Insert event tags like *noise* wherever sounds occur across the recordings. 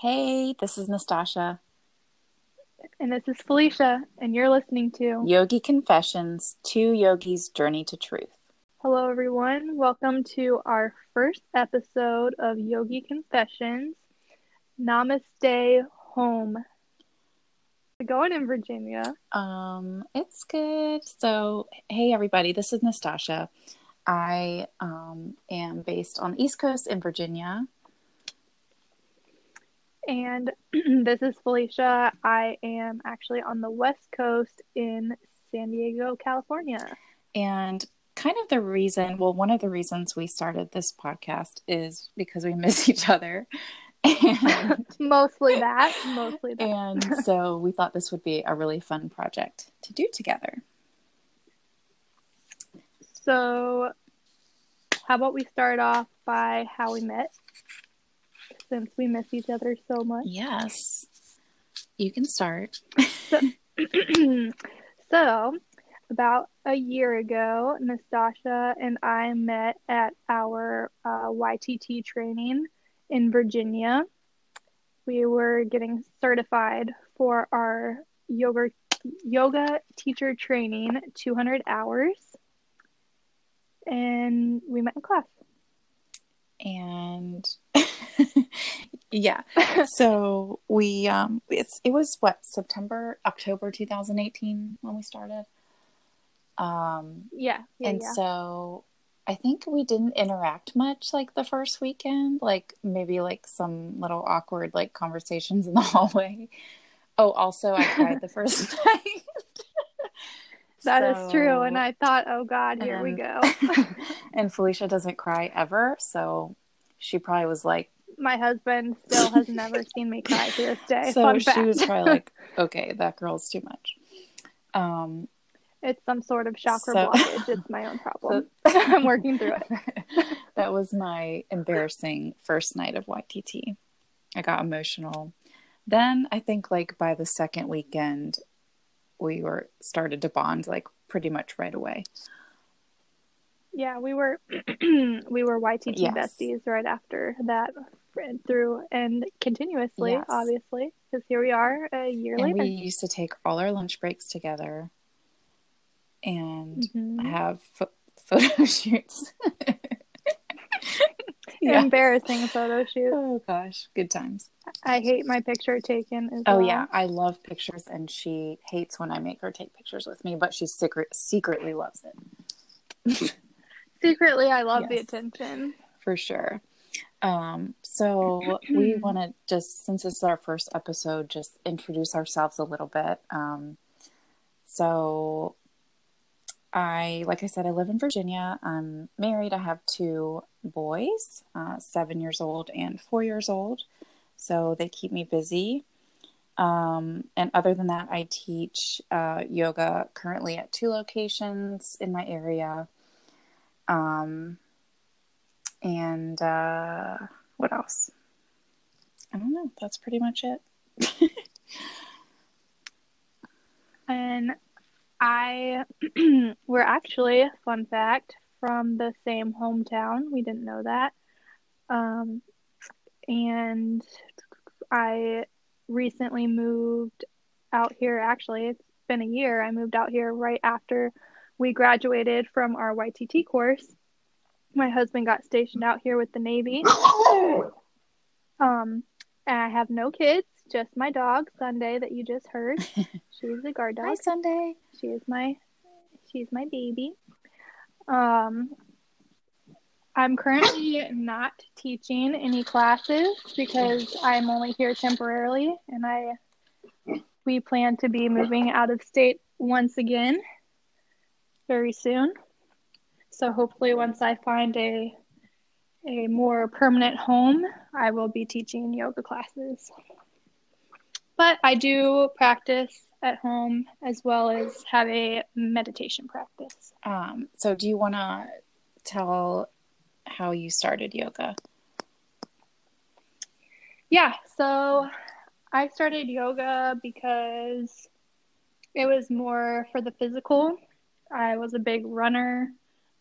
Hey, this is Nastasha. And this is Felicia, and you're listening to Yogi Confessions Two Yogis' Journey to Truth. Hello, everyone. Welcome to our first episode of Yogi Confessions Namaste Home. Going in Virginia. Um, it's good. So, hey, everybody, this is Nastasha. I um, am based on the East Coast in Virginia. And *clears throat* this is Felicia. I am actually on the West Coast in San Diego, California. And kind of the reason, well, one of the reasons we started this podcast is because we *laughs* miss each other. And, *laughs* mostly that, mostly that. And *laughs* so we thought this would be a really fun project to do together. So, how about we start off by how we met? Since we miss each other so much. Yes. You can start. So, *clears throat* so about a year ago, Nastasha and I met at our uh, YTT training in Virginia. We were getting certified for our yoga yoga teacher training, 200 hours, and we met in class. And yeah, *laughs* so we um, it's it was what September October 2018 when we started. Um, yeah, yeah and yeah. so I think we didn't interact much like the first weekend, like maybe like some little awkward like conversations in the *laughs* hallway. Oh, also I cried the first *laughs* night. That is So- true. And I thought, oh God, here we go. and Felicia doesn't cry ever, so she probably was like, My husband still has *laughs* never seen me cry to this day. so Fun she fact. was probably like, *laughs* okay, that girl's too much. Um, it's some sort of chakra So- blockage. It's my own *laughs* problem. I'm working through it. that was my embarrassing first night of YTT. I got emotional. Then I think like by the second weekend, we were started to bond like pretty much right away. Yeah, we were *clears throat* we were YTT Yes. besties right after that through and continuously, Yes. obviously, because here we are a year And later. we used to take all our lunch breaks together and Mhm. have pho- *laughs* photo shoots. *laughs* yeah. Embarrassing photo shoots. Oh gosh, good times. I hate my picture taken as Oh well. yeah, I love pictures, and she hates when I make her take pictures with me, but she secret secretly loves it *laughs* Secretly, I love the attention. for sure. Um, so we *clears throat* want to just, since this is our first episode, just introduce ourselves a little bit. Um, so I, like I said, I live in Virginia. I'm married. I have two boys, uh, seven years old and four years old. So they keep me busy. Um, and other than that, I teach uh, yoga currently at two locations in my area. Um, and uh, what else? I don't know. That's pretty much it. *laughs* And I *clears throat* we're actually, fun fact, from the same hometown. We didn't know that. Um, and I recently moved out here. Actually, it's been a year. I moved out here right after we graduated from our YTT course. My husband got stationed out here with the Navy. *laughs* Um, and I have no kids, just my dog, Sunday, that you just heard. *laughs* She's a guard dog. Hi, Sunday. She is my she's my baby. Um I'm currently not teaching any classes because I'm only here temporarily and I we plan to be moving out of state once again very soon. So hopefully once I find a a more permanent home, I will be teaching yoga classes. But I do practice at home as well as have a meditation practice. Um, so, do you want to tell how you started yoga? Yeah, so I started yoga because it was more for the physical. I was a big runner,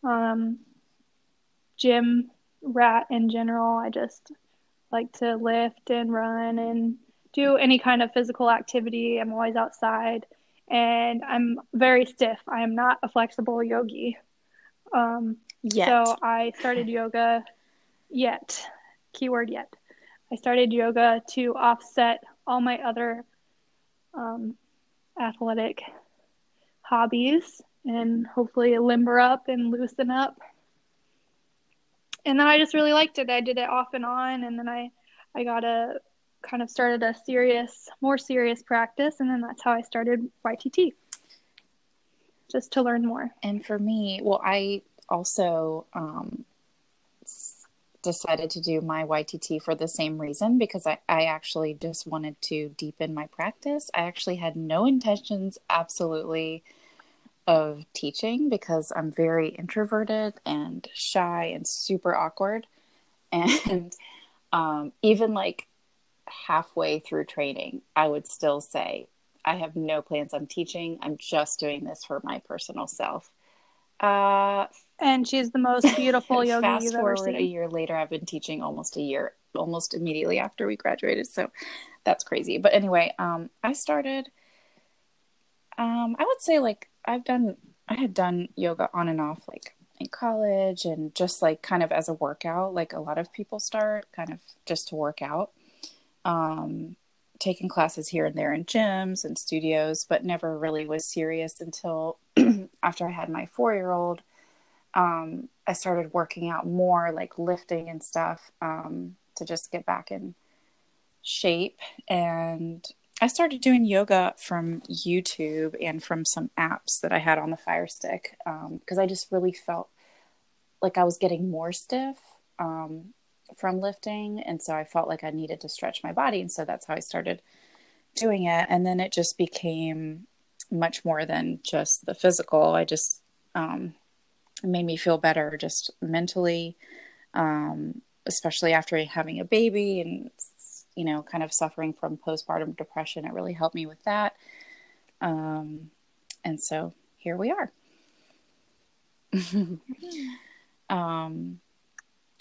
um, gym rat in general. I just like to lift and run and do any kind of physical activity. I'm always outside and I'm very stiff. I am not a flexible yogi. Um, yet. So I started yoga yet. Keyword yet. I started yoga to offset all my other um, athletic hobbies and hopefully limber up and loosen up. And then I just really liked it. I did it off and on, and then I I got a kind of started a serious, more serious practice, and then that's how I started YTT, just to learn more. And for me, well, I also um, decided to do my YTT for the same reason because I, I actually just wanted to deepen my practice. I actually had no intentions, absolutely, of teaching because I'm very introverted and shy and super awkward. *laughs* And um, even like halfway through training, I would still say, I have no plans on teaching. I'm just doing this for my personal self. Uh, and she's the most *laughs* beautiful yogi fast you've forward ever seen. a year later, I've been teaching almost a year, almost immediately after we graduated. So that's crazy. But anyway, um, I started. Um, I would say like I've done. I had done yoga on and off like in college and just like kind of as a workout, like a lot of people start kind of just to work out. Um, taking classes here and there in gyms and studios, but never really was serious until *clears throat* after I had my four year old. Um, I started working out more, like lifting and stuff, um, to just get back in shape. And I started doing yoga from YouTube and from some apps that I had on the Fire Stick because um, I just really felt like I was getting more stiff um, from lifting. And so I felt like I needed to stretch my body. And so that's how I started doing it. And then it just became much more than just the physical. I just, um, made me feel better just mentally, um, especially after having a baby and, you know, kind of suffering from postpartum depression. It really helped me with that. Um, and so here we are. *laughs* um,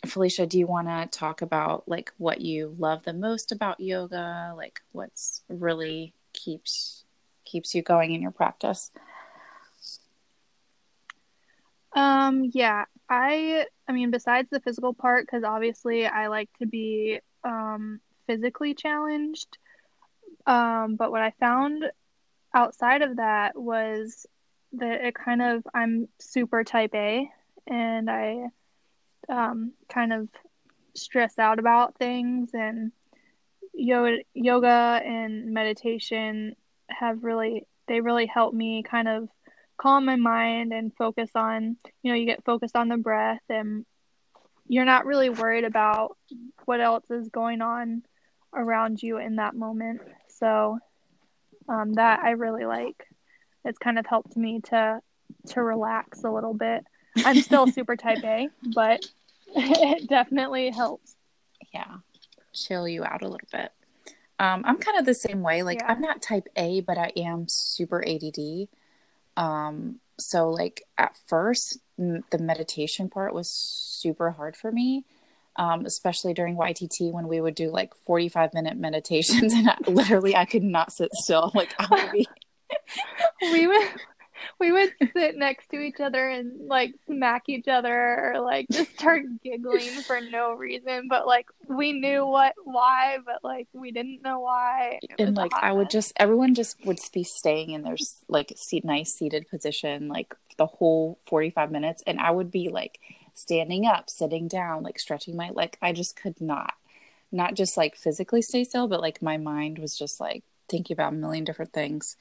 Felicia, do you want to talk about like what you love the most about yoga, like what's really keeps keeps you going in your practice? Um yeah, I I mean besides the physical part cuz obviously I like to be um physically challenged. Um but what I found outside of that was that it kind of I'm super type A and I um, kind of stress out about things and yoga, yoga and meditation have really they really help me kind of calm my mind and focus on you know you get focused on the breath and you're not really worried about what else is going on around you in that moment so um, that i really like it's kind of helped me to to relax a little bit i'm still *laughs* super type a but *laughs* it definitely helps. Yeah. Chill you out a little bit. Um, I'm kind of the same way. Like, yeah. I'm not type A, but I am super ADD. Um, so, like, at first, m- the meditation part was super hard for me, um, especially during YTT when we would do like 45 minute meditations, *laughs* and I, literally I could not sit still. *laughs* Like, I would be. *laughs* we would we would sit next to each other and like smack each other or like just start giggling for no reason but like we knew what why but like we didn't know why and like i would just everyone just would be staying in their like seat nice seated position like the whole 45 minutes and i would be like standing up sitting down like stretching my like i just could not not just like physically stay still but like my mind was just like thinking about a million different things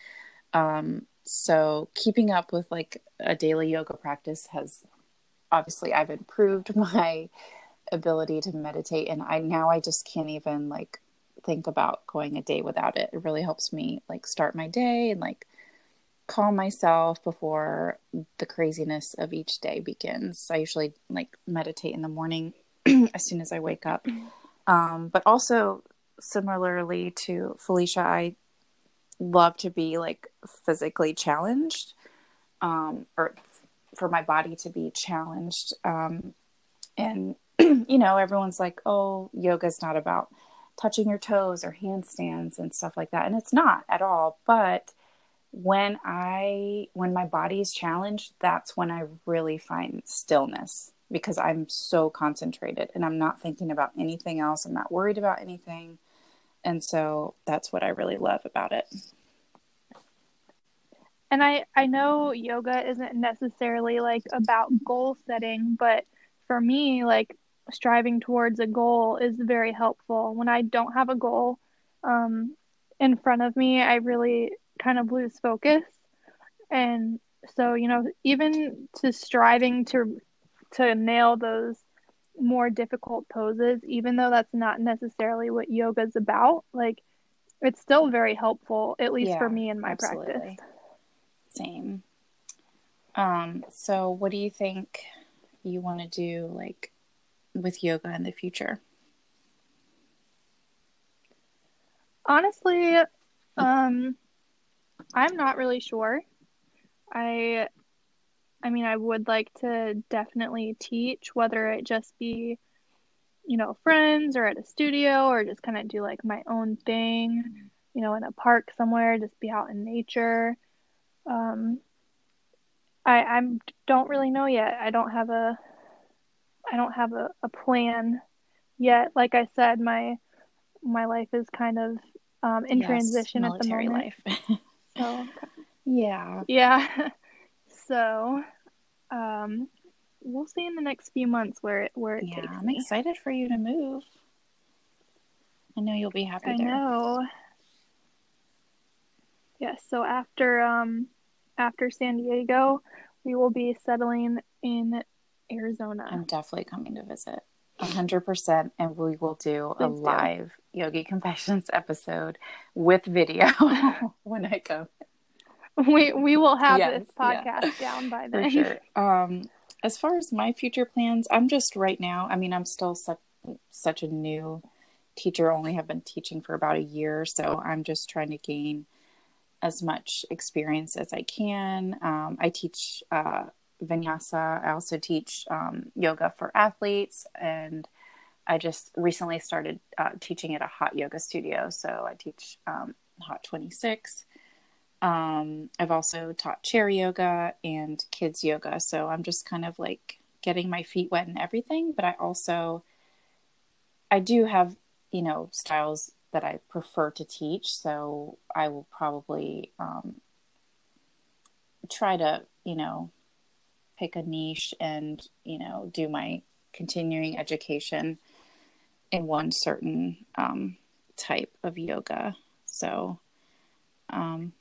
um so keeping up with like a daily yoga practice has obviously I've improved *laughs* my ability to meditate and I now I just can't even like think about going a day without it. It really helps me like start my day and like calm myself before the craziness of each day begins. I usually like meditate in the morning *clears throat* as soon as I wake up. Um, but also similarly to Felicia, I love to be like physically challenged um, or for my body to be challenged um, and *clears throat* you know, everyone's like, oh, yoga's not about touching your toes or handstands and stuff like that. And it's not at all. But when I, when my body is challenged, that's when I really find stillness because I'm so concentrated and I'm not thinking about anything else. I'm not worried about anything. And so that's what I really love about it. And I, I know yoga isn't necessarily like about goal setting, but for me, like striving towards a goal is very helpful. When I don't have a goal um, in front of me, I really kind of lose focus. And so, you know, even to striving to to nail those more difficult poses, even though that's not necessarily what yoga is about, like it's still very helpful, at least yeah, for me in my absolutely. practice. Same. Um, so what do you think you want to do like with yoga in the future? Honestly, um, I'm not really sure. I I mean, I would like to definitely teach, whether it just be, you know, friends or at a studio or just kind of do like my own thing, you know, in a park somewhere, just be out in nature. Um, I I don't really know yet. I don't have a I don't have a, a plan yet. Like I said, my my life is kind of um, in yes, transition at the moment. Life. *laughs* so yeah, yeah. *laughs* So um, we'll see in the next few months where it where it yeah, takes. I'm me. excited for you to move. I know you'll be happy. I there. know. Yes. So after um after San Diego, we will be settling in Arizona. I'm definitely coming to visit. 100% and we will do Please a live do. yogi confessions episode with video *laughs* when i come we we will have yes, this podcast yeah. down by then. Sure. *laughs* Um, as far as my future plans, I'm just right now. I mean, I'm still such such a new teacher. Only have been teaching for about a year, so I'm just trying to gain as much experience as I can. Um, I teach uh, vinyasa. I also teach um, yoga for athletes, and I just recently started uh, teaching at a hot yoga studio. So I teach um, Hot 26 um, I've also taught chair yoga and kids yoga. So I'm just kind of like getting my feet wet and everything. But I also, I do have, you know, styles that I prefer to teach. So I will probably um, try to, you know, pick a niche and, you know, do my continuing education in one certain um, type of yoga. So, um,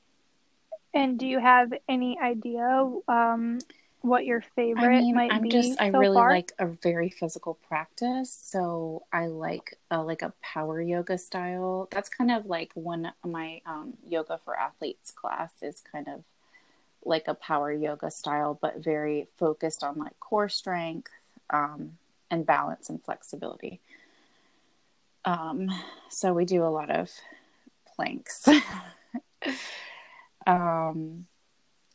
and do you have any idea um, what your favorite I mean, might I'm be? Just, I so really far? like a very physical practice, so I like a, like a power yoga style. That's kind of like one of my um, yoga for athletes class is kind of like a power yoga style, but very focused on like core strength um, and balance and flexibility. Um, so we do a lot of planks. *laughs* Um,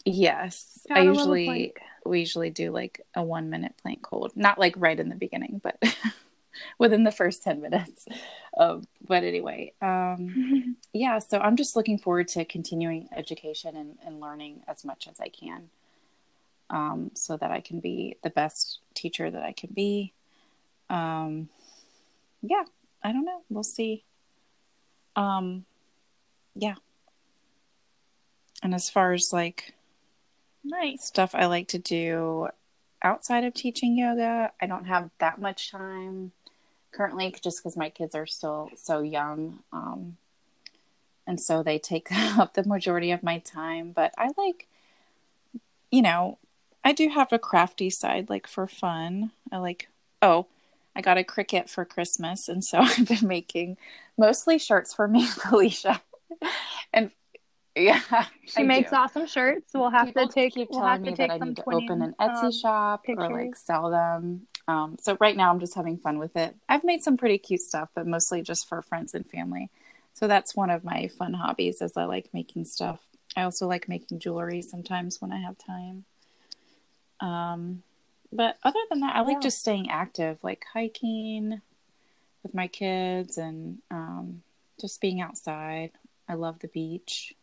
yes, I usually we usually do like a one minute plank hold, not like right in the beginning, but *laughs* *laughs* within the first ten minutes. Um, but anyway, um, *laughs* yeah. So I'm just looking forward to continuing education and, and learning as much as I can, um, so that I can be the best teacher that I can be. Um, yeah, I don't know. We'll see. Um, yeah, and as far as like nice stuff I like to do outside of teaching yoga, I don't have that much time currently just because my kids are still so young. Um, and so they take *laughs* up the majority of my time. But I like, you know, I do have a crafty side, like for fun. I like, oh, I got a Cricut for Christmas. And so *laughs* I've been making mostly shirts for me and Felicia. *laughs* and yeah, she I makes do. awesome shirts. We'll have People to take. Keep we'll telling me that I need to open an Etsy um, shop pictures. or like sell them. Um, so right now I'm just having fun with it. I've made some pretty cute stuff, but mostly just for friends and family. So that's one of my fun hobbies, as I like making stuff. I also like making jewelry sometimes when I have time. Um, but other than that, I like Yeah. just staying active, like hiking with my kids and um, just being outside. I love the beach.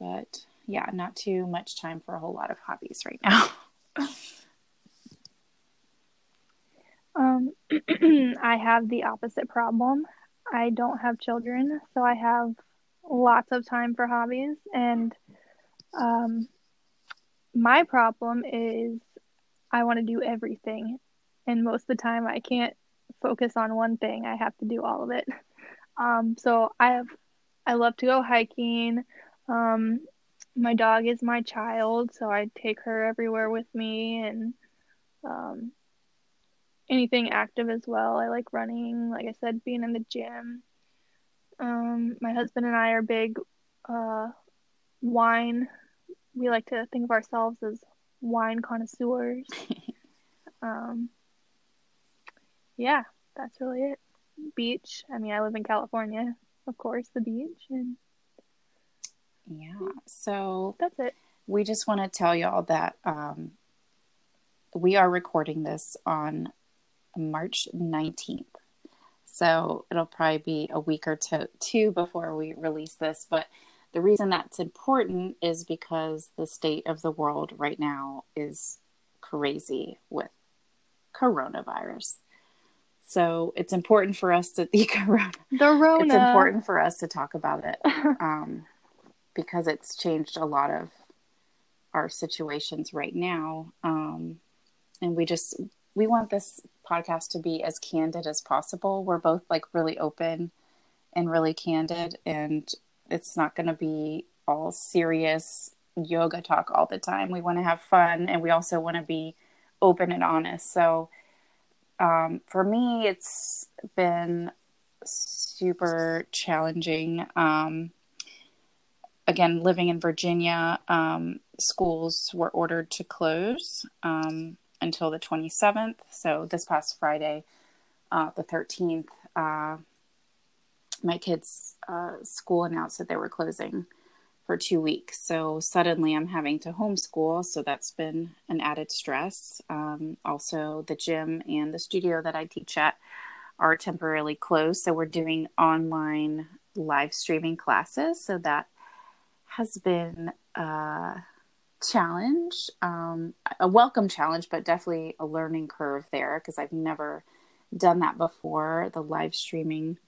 But yeah, not too much time for a whole lot of hobbies right now. *laughs* Um, *clears throat* I have the opposite problem. I don't have children, so I have lots of time for hobbies. And um, my problem is I want to do everything. And most of the time, I can't focus on one thing. I have to do all of it. Um, so I have, I love to go hiking. Um, my dog is my child, so I take her everywhere with me and um, anything active as well. I like running, like I said, being in the gym. Um, my husband and I are big uh, wine. We like to think of ourselves as wine connoisseurs. *laughs* um, yeah, that's really it. Beach. I mean, I live in California, of course, the beach, and yeah. So that's it. we just want to tell y'all that um, we are recording this on March 19th. So it'll probably be a week or two, before we release this. But the reason that's important is because the state of the world right now is crazy with coronavirus. So it's important for us to *laughs* the corona. The Rona. It's important for us to talk about it *laughs* um, because it's changed a lot of our situations right now. Um, and we just we want this podcast to be as candid as possible. We're both like really open and really candid, and it's not going to be all serious yoga talk all the time. We want to have fun, and we also want to be open and honest. So, um, for me, it's been super challenging. Um, again, living in Virginia, um, schools were ordered to close um, until the 27th. So this past Friday, uh, the 13th, uh, my kids' uh, school announced that they were closing for two weeks. So suddenly I'm having to homeschool. So that's been an added stress. Um, also, the gym and the studio that I teach at are temporarily closed. So we're doing online live streaming classes. So that has been a challenge, um, a welcome challenge, but definitely a learning curve there because I've never done that before. The live streaming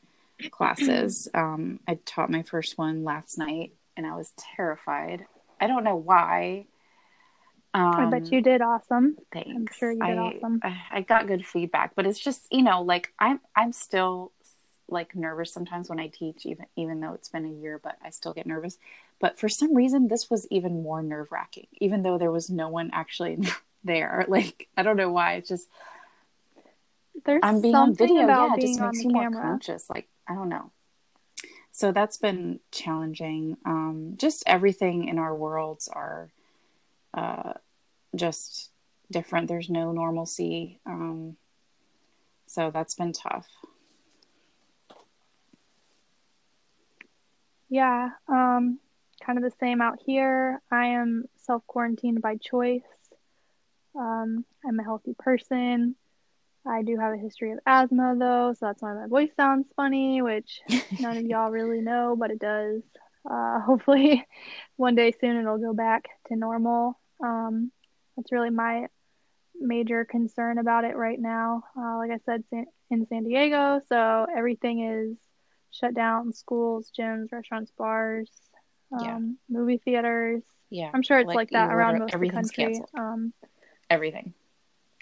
classes. *clears throat* Um, I taught my first one last night and I was terrified. I don't know why. Um, I bet you did awesome. Thanks. I'm sure you did I, awesome. I, I got good feedback, but it's just you know like I'm I'm still like nervous sometimes when I teach, even even though it's been a year, but I still get nervous. But for some reason, this was even more nerve wracking, even though there was no one actually *laughs* there. Like I don't know why. It's just There's I'm being on video. Yeah, it just makes you more conscious. Like I don't know. So that's been challenging. Um, just everything in our worlds are uh, just different. There's no normalcy. Um, so that's been tough. Yeah, um, kind of the same out here. I am self quarantined by choice. Um, I'm a healthy person. I do have a history of asthma though, so that's why my voice sounds funny, which none of *laughs* y'all really know, but it does. Uh, *laughs* hopefully, one day soon it'll go back to normal. Um, that's really my major concern about it right now. Uh, like I said, San- in San Diego, so everything is shut down schools, gyms, restaurants, bars, um, Yeah. movie theaters. Yeah. I'm sure it's like, that around most of the country. canceled. Um, Everything.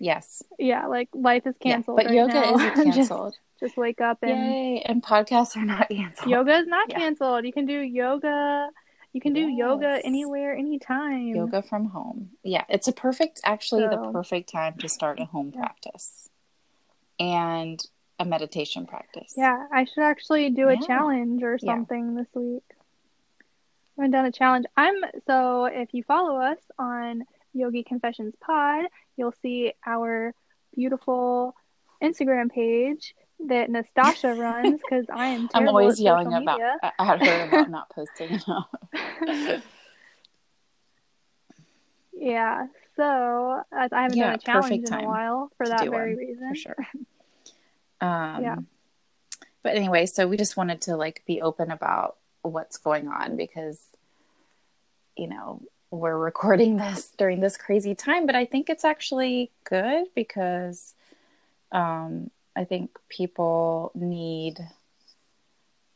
Yes. yeah, like life is Yeah, canceled. But right yoga now. isn't *laughs* canceled. just, wake up and Yay. And podcasts are not canceled. yoga is not Yeah. canceled. You can do yoga. You can do yoga anywhere, anytime. Yoga from home. Yeah. It's a perfect, actually, the perfect time to start a home Yeah. practice and a meditation practice. Yeah, I should actually do a Yeah. challenge or Yeah. something this week. Haven't done a challenge. I'm so if you follow us on Yogi Confessions Pod, you'll see our beautiful Instagram page that Nastasha *laughs* runs because I am. I'm always yelling about at her about *laughs* not posting enough. *laughs* Yeah. So I I haven't Yeah, done a challenge in a while for that very one, reason. for sure. Um, Yeah. But anyway, so we just wanted to like be open about what's going on because, you know, we're recording *laughs* this during this crazy time, but I think it's actually good because um, I think people need,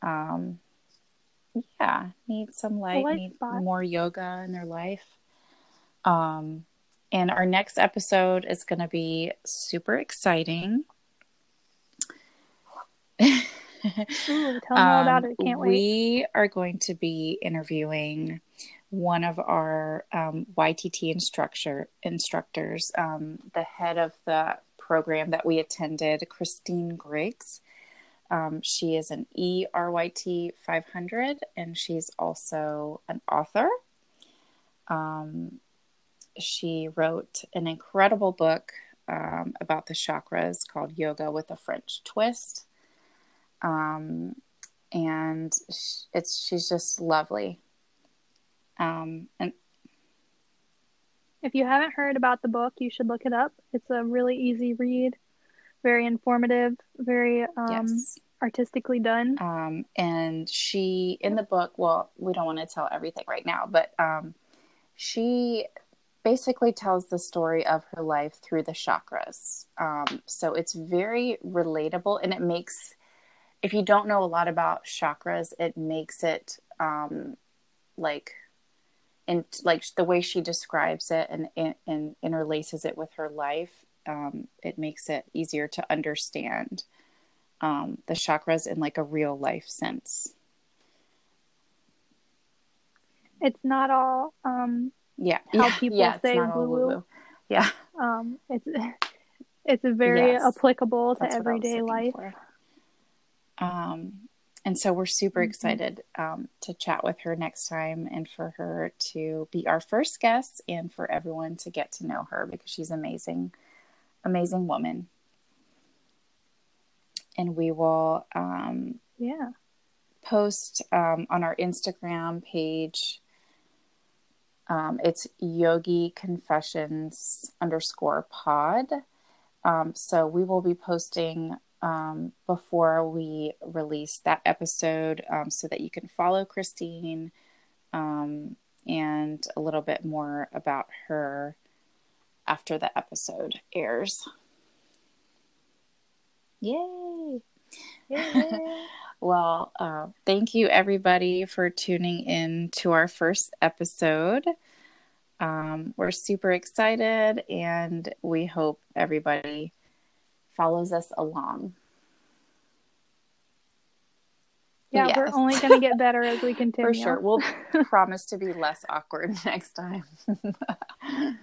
um, yeah, need some light, need more yoga in their life. Um, and our next episode is going to be super exciting. *laughs* Ooh, tell me all about Um, it. Can't wait. we are going to be interviewing one of our um, YTT instructor instructors, um, the head of the program that we attended, Christine Griggs. Um, she is an ERYT 500 and she's also an author. Um, she wrote an incredible book um, about the chakras called Yoga with a French Twist. Um, and sh- it's she's just lovely. Um, and If you haven't heard about the book, you should look it up. It's a really easy read, very informative, very um, yes, artistically done. um, and she in the book. Well, we don't want to tell everything right now, but um, she basically tells the story of her life through the chakras. Um, so it's very relatable, and it makes if you don't know a lot about chakras, it makes it um, like and like the way she describes it and, and, and interlaces it with her life, um, it makes it easier to understand um, the chakras in like a real life sense. It's not all um, Yeah, How yeah, people yeah, say woo-woo. woo-woo. Yeah, um, it's *laughs* it's very Yes, applicable to that's what I was everyday life. for. Um, and so we're super Mhm. excited um, to chat with her next time and for her to be our first guest and for everyone to get to know her because she's amazing, amazing woman. And we will um, Yeah. post um, on our Instagram page. Um, it's Yogi Confessions underscore pod. Um, so we will be posting um, before we release that episode um, so that you can follow Christine um, and a little bit more about her after the episode airs. Yay! Yeah. *laughs* Well, uh, thank you everybody for tuning in to our first episode. Um, we're super excited and we hope everybody follows us along. yeah, we're only going to get better as we *laughs* continue. For sure. We'll promise to be less awkward *laughs* next time. *laughs*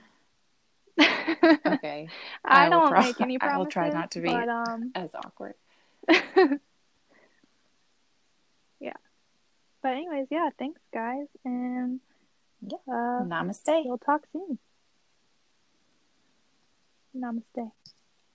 okay. I, I don't pro- make any promises. I will try not to be- But, um, As awkward. Yeah. But anyways, yeah, thanks guys, and Yeah. uh, Namaste. we'll talk soon. Namaste.